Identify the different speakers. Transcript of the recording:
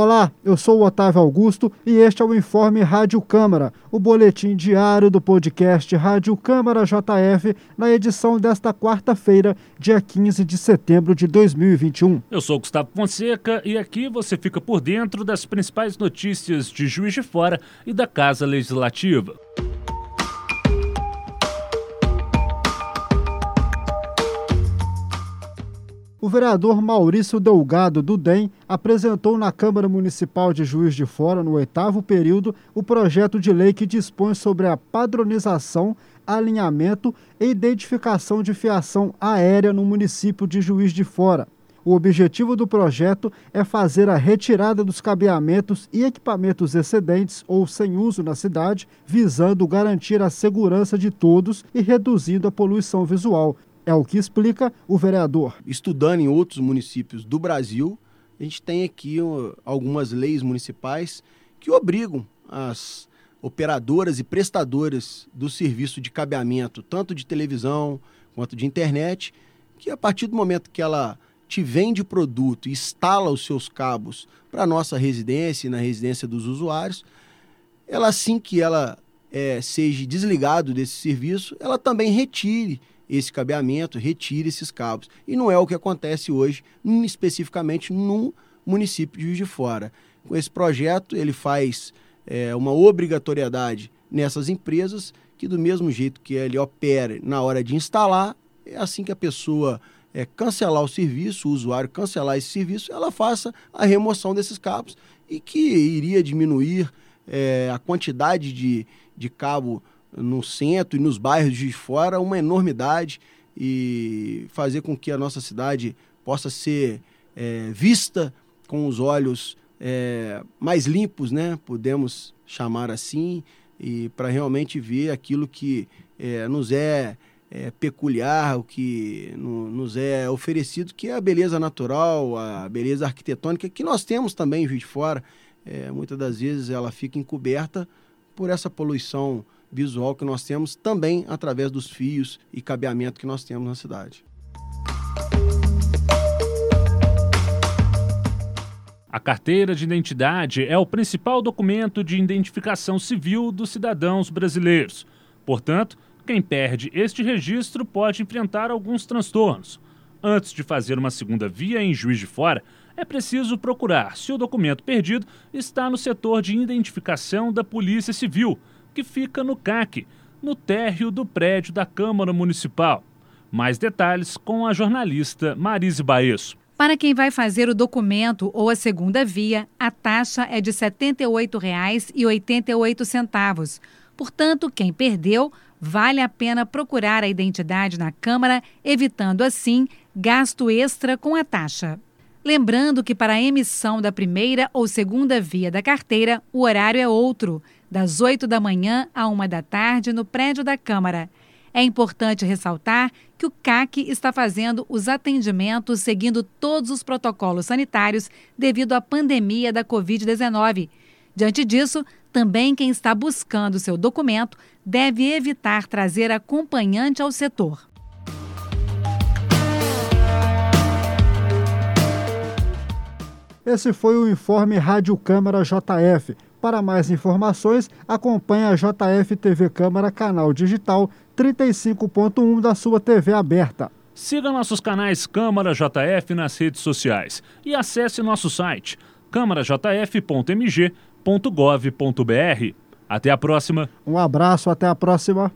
Speaker 1: Olá, eu sou o Otávio Augusto e este é o Informe Rádio Câmara, o boletim diário do podcast Rádio Câmara JF, na edição desta quarta-feira, dia 15 de setembro de 2021.
Speaker 2: Eu sou Gustavo Fonseca e aqui você fica por dentro das principais notícias de Juiz de Fora e da Casa Legislativa.
Speaker 1: O vereador Maurício Delgado do DEM apresentou na Câmara Municipal de Juiz de Fora, no oitavo período, o projeto de lei que dispõe sobre a padronização, alinhamento e identificação de fiação aérea no município de Juiz de Fora. O objetivo do projeto é fazer a retirada dos cabeamentos e equipamentos excedentes ou sem uso na cidade, visando garantir a segurança de todos e reduzindo a poluição visual, é o que explica o vereador.
Speaker 3: Estudando em outros municípios do Brasil, a gente tem aqui algumas leis municipais que obrigam as operadoras e prestadoras do serviço de cabeamento, tanto de televisão quanto de internet, que a partir do momento que ela te vende produto e instala os seus cabos para nossa residência e na residência dos usuários, ela assim que ela é, seja desligado desse serviço, ela também retire esse cabeamento, retire esses cabos. E não é o que acontece hoje, especificamente no município de Juiz de Fora. Com esse projeto, ele faz é, uma obrigatoriedade nessas empresas que, do mesmo jeito que ele opera na hora de instalar, é assim que a pessoa é, cancelar o serviço, o usuário cancelar esse serviço, ela faça a remoção desses cabos e que iria diminuir é, a quantidade de, de cabo no centro e nos bairros de fora uma enormidade e fazer com que a nossa cidade possa ser é, vista com os olhos é, mais limpos, né? Podemos chamar assim, e para realmente ver aquilo que é, nos é, é, peculiar, o que no, nos é oferecido, que é a beleza natural, a beleza arquitetônica que nós temos também em Juiz de Fora. É, muitas das vezes ela fica encoberta por essa poluição visual que nós temos também através dos fios e cabeamento que nós temos na cidade.
Speaker 2: A carteira de identidade é o principal documento de identificação civil dos cidadãos brasileiros. Portanto, quem perde este registro pode enfrentar alguns transtornos. Antes de fazer uma segunda via em Juiz de Fora, é preciso procurar se o documento perdido está no setor de identificação da Polícia Civil, que fica no CAC, no térreo do prédio da Câmara Municipal. Mais detalhes com a jornalista Marise Baesso.
Speaker 4: Para quem vai fazer o documento ou a segunda via, a taxa é de R$ 78,88. Portanto, quem perdeu, vale a pena procurar a identidade na Câmara, evitando assim gasto extra com a taxa. Lembrando que para a emissão da primeira ou segunda via da carteira, o horário é outro, das 8 da manhã à 1 da tarde, no prédio da Câmara. É importante ressaltar que o CAC está fazendo os atendimentos seguindo todos os protocolos sanitários devido à pandemia da Covid-19. Diante disso, também quem está buscando seu documento deve evitar trazer acompanhante ao setor.
Speaker 1: Esse foi o informe Rádio Câmara JF. Para mais informações, acompanhe a JF TV Câmara canal digital 35.1 da sua TV aberta.
Speaker 2: Siga nossos canais Câmara JF nas redes sociais e acesse nosso site câmarajf.mg.gov.br. Até a próxima.
Speaker 1: Um abraço, até a próxima.